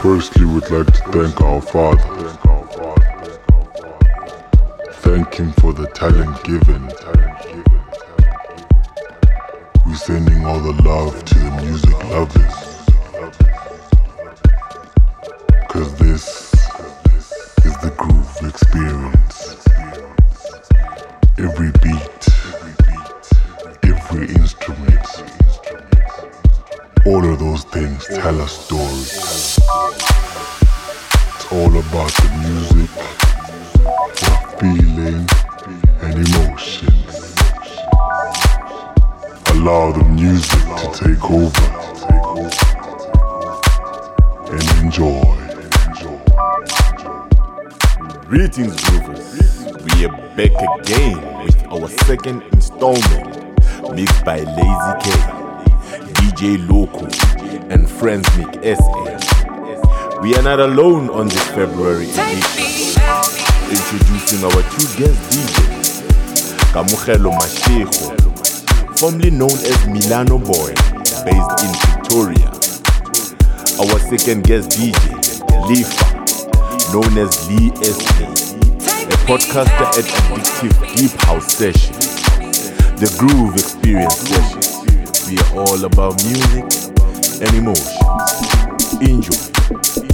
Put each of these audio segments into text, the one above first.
Firstly, we'd like to thank our Father. Thank Him for the talent given. We're sending all the love to the music lovers. Cause this is the groove experience. Every beat, every instrument, all of those things tell a story. Greetings. We are back again with our second installment, mixed by Lazy K, DJ Loco, and Friends Nick SA. We are not alone on this February edition. Introducing our two guest DJs, Kamuchelo Mashego, formerly known as Milano Boy, based in Victoria. Our second guest DJ, Lifa, known as Lee SA, a podcaster at Addictive Deep House Session, the Groove Experience Sessions. We are all about music and emotions. Enjoy.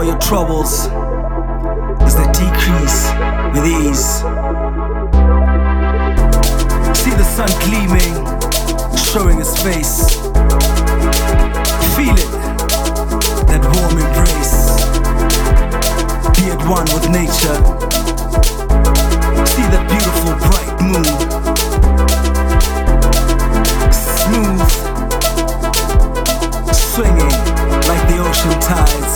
Your troubles as they decrease with ease. See the sun gleaming, showing his face. Feel it, that warm embrace. Be at one with nature. See that beautiful bright moon. Smooth, swinging like the ocean tides.